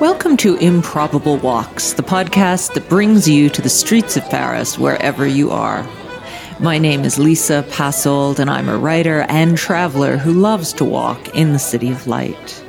Welcome to Improbable Walks, the podcast that brings you to the streets of Paris wherever you are. My name is Lisa Passold, and I'm a writer and traveler who loves to walk in the City of Light.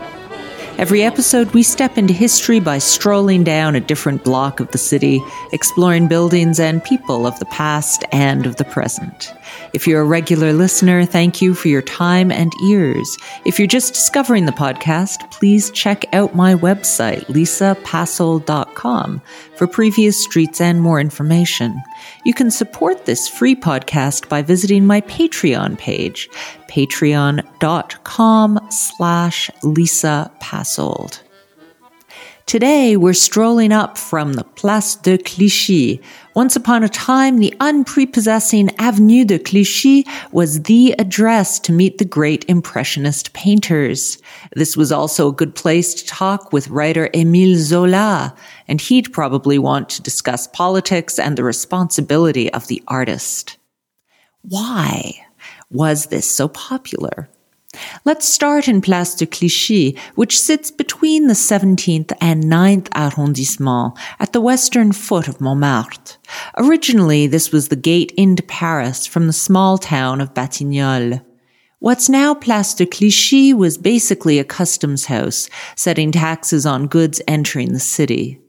Every episode, we step into history by strolling down a different block of the city, exploring buildings and people of the past and of the present. If you're a regular listener, thank you for your time and ears. If you're just discovering the podcast, please check out my website, lisapassold.com, for previous streets and more information. You can support this free podcast by visiting my Patreon page, patreon.com slash Lisa Passold. Today, we're strolling up from the Place de Clichy. Once upon a time, the unprepossessing Avenue de Clichy was the address to meet the great Impressionist painters. This was also a good place to talk with writer Émile Zola, and he'd probably want to discuss politics and the responsibility of the artist. Why was this so popular? Let's start in Place de Clichy, which sits between the 17th and 9th arrondissement at the western foot of Montmartre. Originally, this was the gate into Paris from the small town of Batignolles. What's now Place de Clichy was basically a customs house, setting taxes on goods entering the city.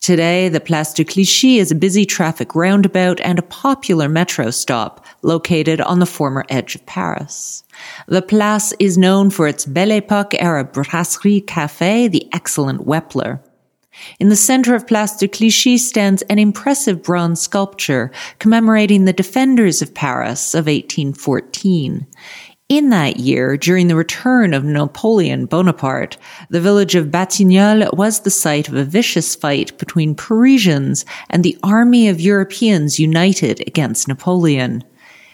Today, the Place de Clichy is a busy traffic roundabout and a popular metro stop located on the former edge of Paris. The Place is known for its Belle Epoque era brasserie café, the excellent Wepler. In the center of Place de Clichy stands an impressive bronze sculpture commemorating the defenders of Paris of 1814. In that year, during the return of Napoleon Bonaparte, the village of Batignolles was the site of a vicious fight between Parisians and the army of Europeans united against Napoleon.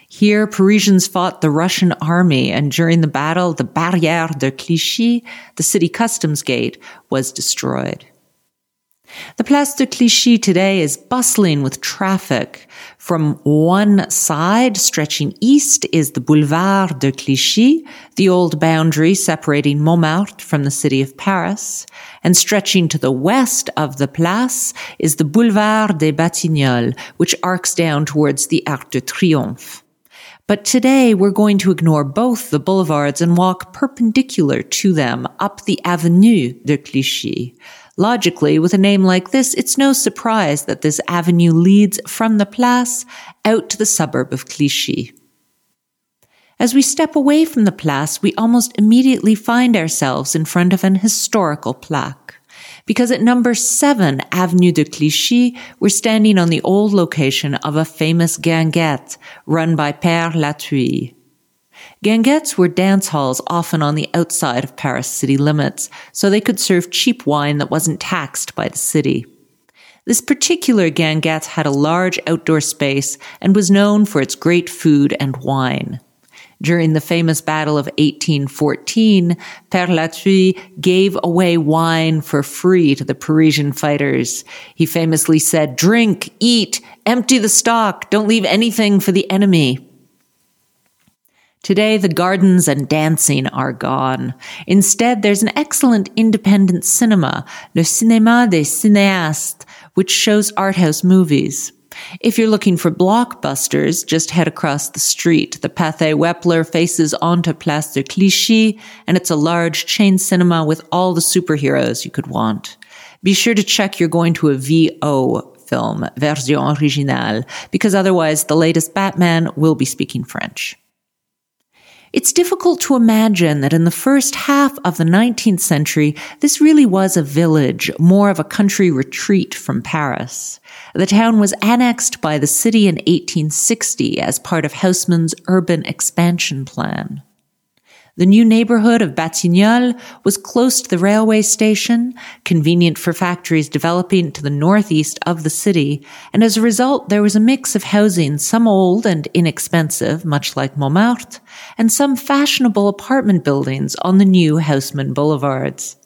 Here, Parisians fought the Russian army, and during the battle, the Barrière de Clichy, the city customs gate, was destroyed. The Place de Clichy today is bustling with traffic. From one side, stretching east, is the Boulevard de Clichy, the old boundary separating Montmartre from the city of Paris. And stretching to the west of the Place is the Boulevard des Batignolles, which arcs down towards the Arc de Triomphe. But today we're going to ignore both the boulevards and walk perpendicular to them up the Avenue de Clichy. Logically, with a name like this, it's no surprise that this avenue leads from the Place out to the suburb of Clichy. As we step away from the Place, we almost immediately find ourselves in front of an historical plaque. Because at number 7 Avenue de Clichy, we're standing on the old location of a famous guinguette run by Père Lathuille. Guinguettes were dance halls often on the outside of Paris city limits, so they could serve cheap wine that wasn't taxed by the city. This particular guinguette had a large outdoor space and was known for its great food and wine. During the famous Battle of 1814, Père gave away wine for free to the Parisian fighters. He famously said, drink, eat, empty the stock, don't leave anything for the enemy. Today, the gardens and dancing are gone. Instead, there's an excellent independent cinema, Le Cinéma des Cinéastes, which shows art house movies. If you're looking for blockbusters, just head across the street. The Pathé Wepler faces onto Place de Clichy, and it's a large chain cinema with all the superheroes you could want. Be sure to check you're going to a VO film, version originale, because otherwise the latest Batman will be speaking French. It's difficult to imagine that in the first half of the 19th century, this really was a village, more of a country retreat from Paris. The town was annexed by the city in 1860 as part of Haussmann's urban expansion plan. The new neighborhood of Batignolles was close to the railway station, convenient for factories developing to the northeast of the city, and as a result, there was a mix of housing, some old and inexpensive, much like Montmartre, and some fashionable apartment buildings on the new Haussmann boulevards.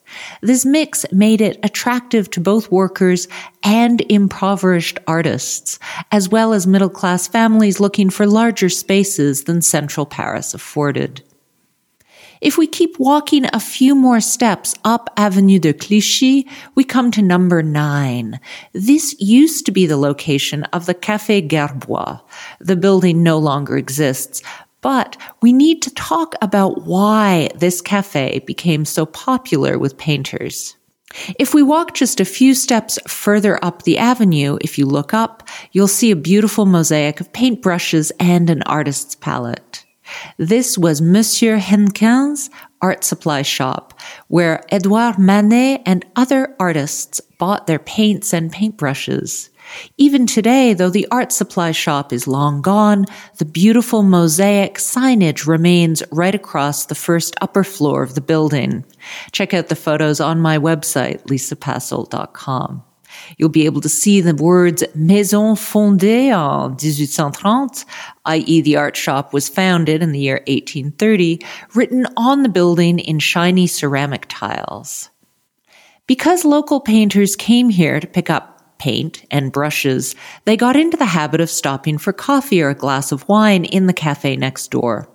This mix made it attractive to both workers and impoverished artists, as well as middle class families looking for larger spaces than central Paris afforded. If we keep walking a few more steps up Avenue de Clichy, we come to number nine. This used to be the location of the Café Guerbois. The building no longer exists, but we need to talk about why this cafe became so popular with painters. If we walk just a few steps further up the avenue, if you look up, you'll see a beautiful mosaic of paintbrushes and an artist's palette. This was Monsieur Hennequin's art supply shop, where Edouard Manet and other artists bought their paints and paintbrushes. Even today, though the art supply shop is long gone, the beautiful mosaic signage remains right across the first upper floor of the building. Check out the photos on my website, lisapassold.com. You'll be able to see the words Maison fondée en 1830, i.e. the art shop was founded in the year 1830, written on the building in shiny ceramic tiles. Because local painters came here to pick up paint and brushes, they got into the habit of stopping for coffee or a glass of wine in the cafe next door.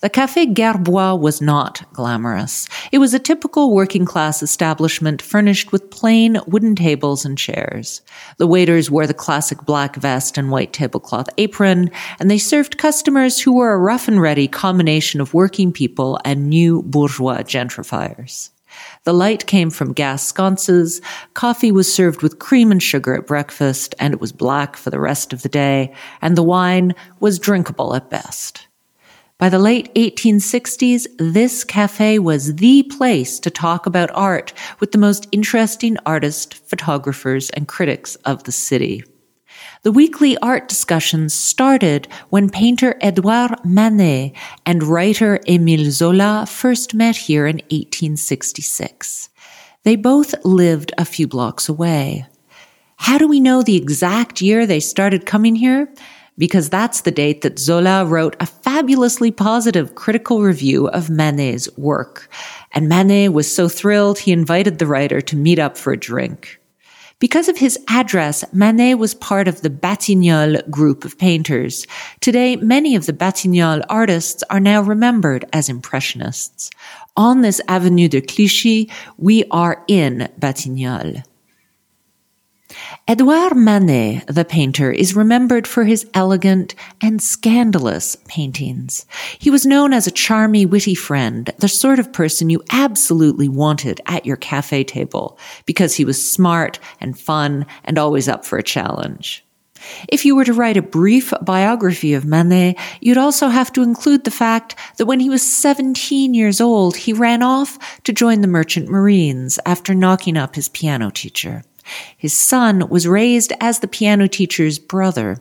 The Café Guerbois was not glamorous. It was a typical working class establishment furnished with plain wooden tables and chairs. The waiters wore the classic black vest and white tablecloth apron, and they served customers who were a rough and ready combination of working people and new bourgeois gentrifiers. The light came from gas sconces, coffee was served with cream and sugar at breakfast, and it was black for the rest of the day, and the wine was drinkable at best. By the late 1860s, this cafe was the place to talk about art with the most interesting artists, photographers, and critics of the city. The weekly art discussions started when painter Edouard Manet and writer Émile Zola first met here in 1866. They both lived a few blocks away. How do we know the exact year they started coming here? Because that's the date that Zola wrote a fabulously positive critical review of Manet's work. And Manet was so thrilled he invited the writer to meet up for a drink. Because of his address, Manet was part of the Batignolles group of painters. Today, many of the Batignolles artists are now remembered as Impressionists. On this Avenue de Clichy, we are in Batignolles. Edouard Manet, the painter, is remembered for his elegant and scandalous paintings. He was known as a charmy, witty friend, the sort of person you absolutely wanted at your cafe table because he was smart and fun and always up for a challenge. If you were to write a brief biography of Manet, you'd also have to include the fact that when he was 17 years old, he ran off to join the Merchant Marines after knocking up his piano teacher. His son was raised as the piano teacher's brother.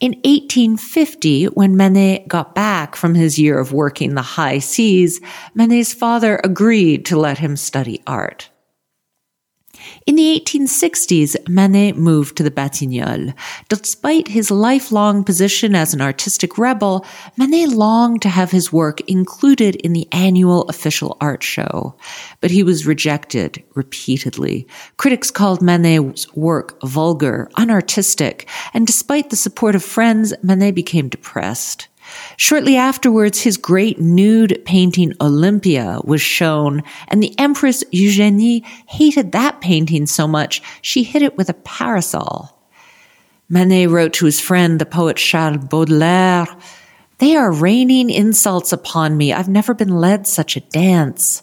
In 1850, when Manet got back from his year of working the high seas, Manet's father agreed to let him study art. In the 1860s, Manet moved to the Batignolles. Despite his lifelong position as an artistic rebel, Manet longed to have his work included in the annual official art show. But he was rejected repeatedly. Critics called Manet's work vulgar, unartistic, and despite the support of friends, Manet became depressed. Shortly afterwards, his great nude painting Olympia was shown, and the Empress Eugenie hated that painting so much she hit it with a parasol. Manet wrote to his friend, the poet Charles Baudelaire, They are raining insults upon me. I've never been led such a dance.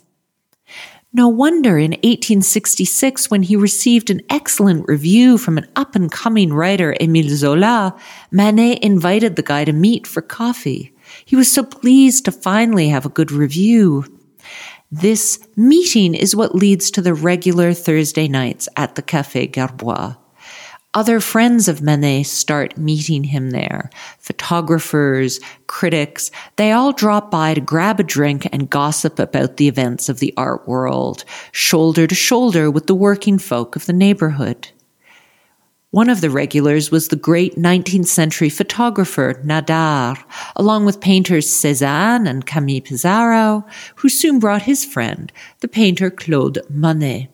No wonder in 1866, when he received an excellent review from an up and coming writer, Émile Zola, Manet invited the guy to meet for coffee. He was so pleased to finally have a good review. This meeting is what leads to the regular Thursday nights at the Café Guerbois. Other friends of Manet start meeting him there. Photographers, critics, they all drop by to grab a drink and gossip about the events of the art world, shoulder to shoulder with the working folk of the neighborhood. One of the regulars was the great 19th century photographer Nadar, along with painters Cézanne and Camille Pissarro, who soon brought his friend, the painter Claude Monet.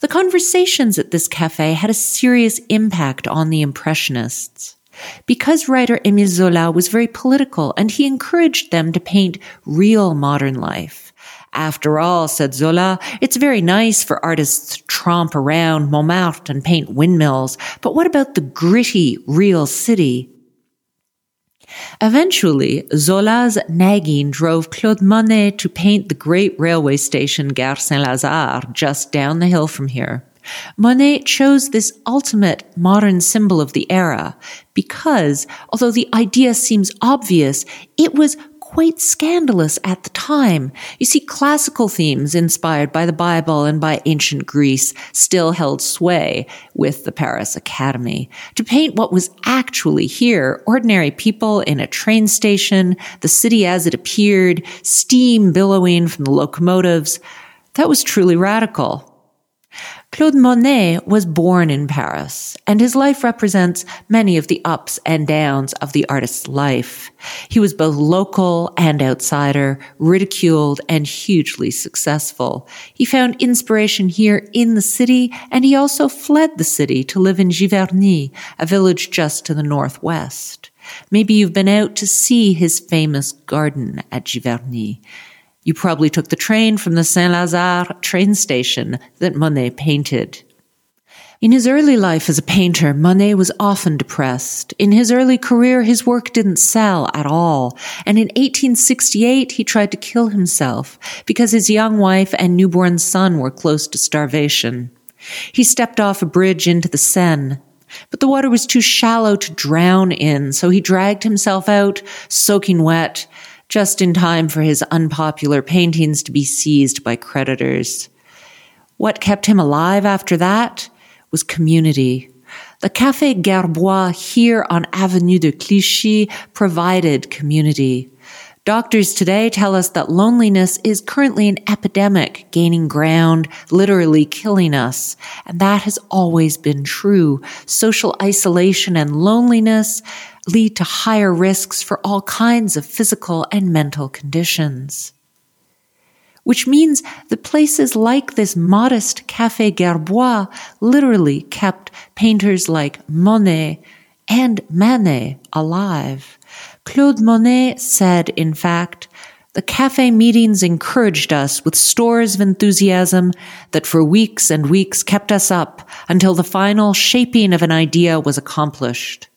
The conversations at this cafe had a serious impact on the Impressionists. Because writer Émile Zola was very political and he encouraged them to paint real modern life. After all, said Zola, it's very nice for artists to tromp around Montmartre and paint windmills, but what about the gritty, real city? Eventually, Zola's nagging drove Claude Monet to paint the great railway station Gare Saint-Lazare just down the hill from here. Monet chose this ultimate modern symbol of the era because, although the idea seems obvious, it was quite scandalous at the time. You see, classical themes inspired by the Bible and by ancient Greece still held sway with the Paris Academy. To paint what was actually here, ordinary people in a train station, the city as it appeared, steam billowing from the locomotives, that was truly radical. Claude Monet was born in Paris, and his life represents many of the ups and downs of the artist's life. He was both local and outsider, ridiculed and hugely successful. He found inspiration here in the city, and he also fled the city to live in Giverny, a village just to the northwest. Maybe you've been out to see his famous garden at Giverny. You probably took the train from the Saint Lazare train station that Monet painted. In his early life as a painter, Monet was often depressed. In his early career, his work didn't sell at all. And in 1868, he tried to kill himself because his young wife and newborn son were close to starvation. He stepped off a bridge into the Seine. But the water was too shallow to drown in, so he dragged himself out, soaking wet, just in time for his unpopular paintings to be seized by creditors. What kept him alive after that was community. The Café Guerbois here on Avenue de Clichy provided community. Doctors today tell us that loneliness is currently an epidemic gaining ground, literally killing us. And that has always been true. Social isolation and loneliness lead to higher risks for all kinds of physical and mental conditions. Which means that places like this modest Café Guerbois literally kept painters like Monet and Manet alive. Claude Monet said, in fact, the cafe meetings encouraged us with stores of enthusiasm that for weeks and weeks kept us up until the final shaping of an idea was accomplished.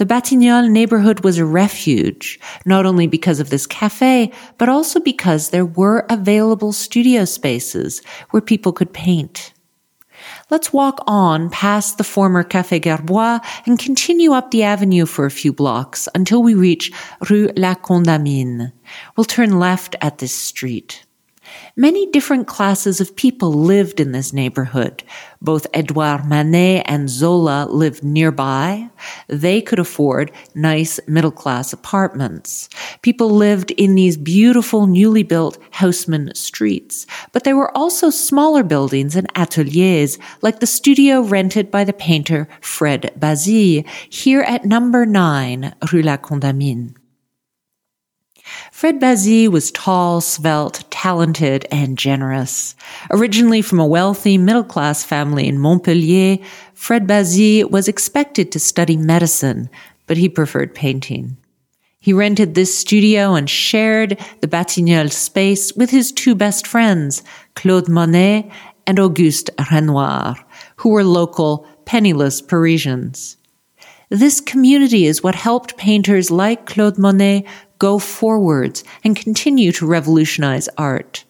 The Batignolles neighborhood was a refuge, not only because of this cafe, but also because there were available studio spaces where people could paint. Let's walk on past the former Café Guerbois and continue up the avenue for a few blocks until we reach Rue La Condamine. We'll turn left at this street. Many different classes of people lived in this neighborhood. Both Edouard Manet and Zola lived nearby. They could afford nice middle class apartments. People lived in these beautiful newly built Haussmann streets, but there were also smaller buildings and ateliers like the studio rented by the painter Fred Bazille here at number 9 Rue La Condamine. Fred Bazille was tall, svelte, talented, and generous. Originally from a wealthy middle class family in Montpellier, Fred Bazille was expected to study medicine, but he preferred painting. He rented this studio and shared the Batignolles space with his two best friends, Claude Monet and Auguste Renoir, who were local, penniless Parisians. This community is what helped painters like Claude Monet go forwards and continue to revolutionize art.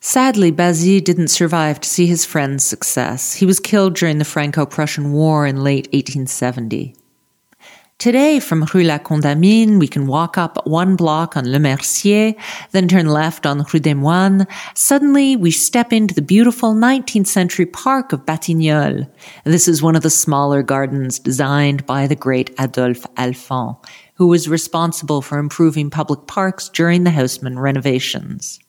Sadly, Bazille didn't survive to see his friend's success. He was killed during the Franco-Prussian War in late 1870. Today, from Rue La Condamine, we can walk up one block on Le Mercier, then turn left on Rue des Moines. Suddenly, we step into the beautiful 19th century park of Batignolles. This is one of the smaller gardens designed by the great Adolphe Alphand who was responsible for improving public parks during the Haussmann renovations.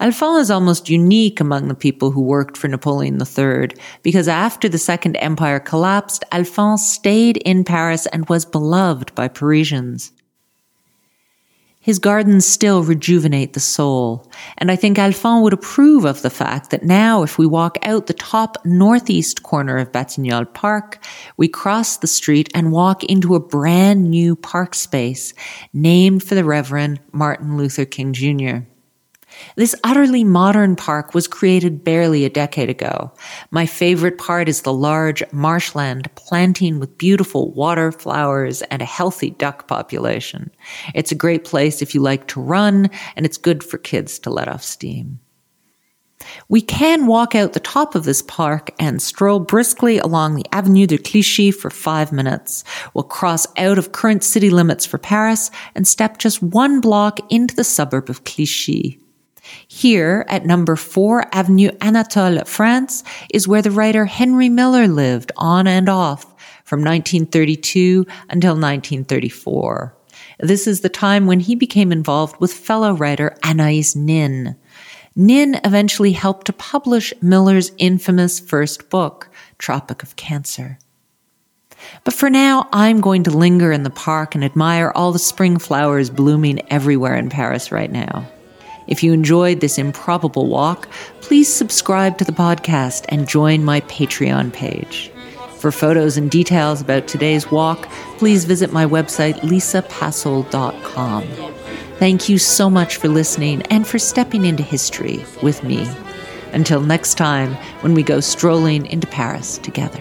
Alphand is almost unique among the people who worked for Napoleon III because after the Second Empire collapsed, Alphand stayed in Paris and was beloved by Parisians. His gardens still rejuvenate the soul, and I think Alphand would approve of the fact that now if we walk out the top northeast corner of Batignolles Park, we cross the street and walk into a brand new park space named for the Reverend Martin Luther King Jr. This utterly modern park was created barely a decade ago. My favorite part is the large marshland planting with beautiful water flowers and a healthy duck population. It's a great place if you like to run, and it's good for kids to let off steam. We can walk out the top of this park and stroll briskly along the Avenue de Clichy for five minutes. We'll cross out of current city limits for Paris and step just one block into the suburb of Clichy. Here, at number 4 Avenue Anatole, France, is where the writer Henry Miller lived on and off from 1932 until 1934. This is the time when he became involved with fellow writer Anais Nin. Nin eventually helped to publish Miller's infamous first book, Tropic of Cancer. But for now, I'm going to linger in the park and admire all the spring flowers blooming everywhere in Paris right now. If you enjoyed this improbable walk, please subscribe to the podcast and join my Patreon page. For photos and details about today's walk, please visit my website, lisapassold.com. Thank you so much for listening and for stepping into history with me. Until next time, when we go strolling into Paris together.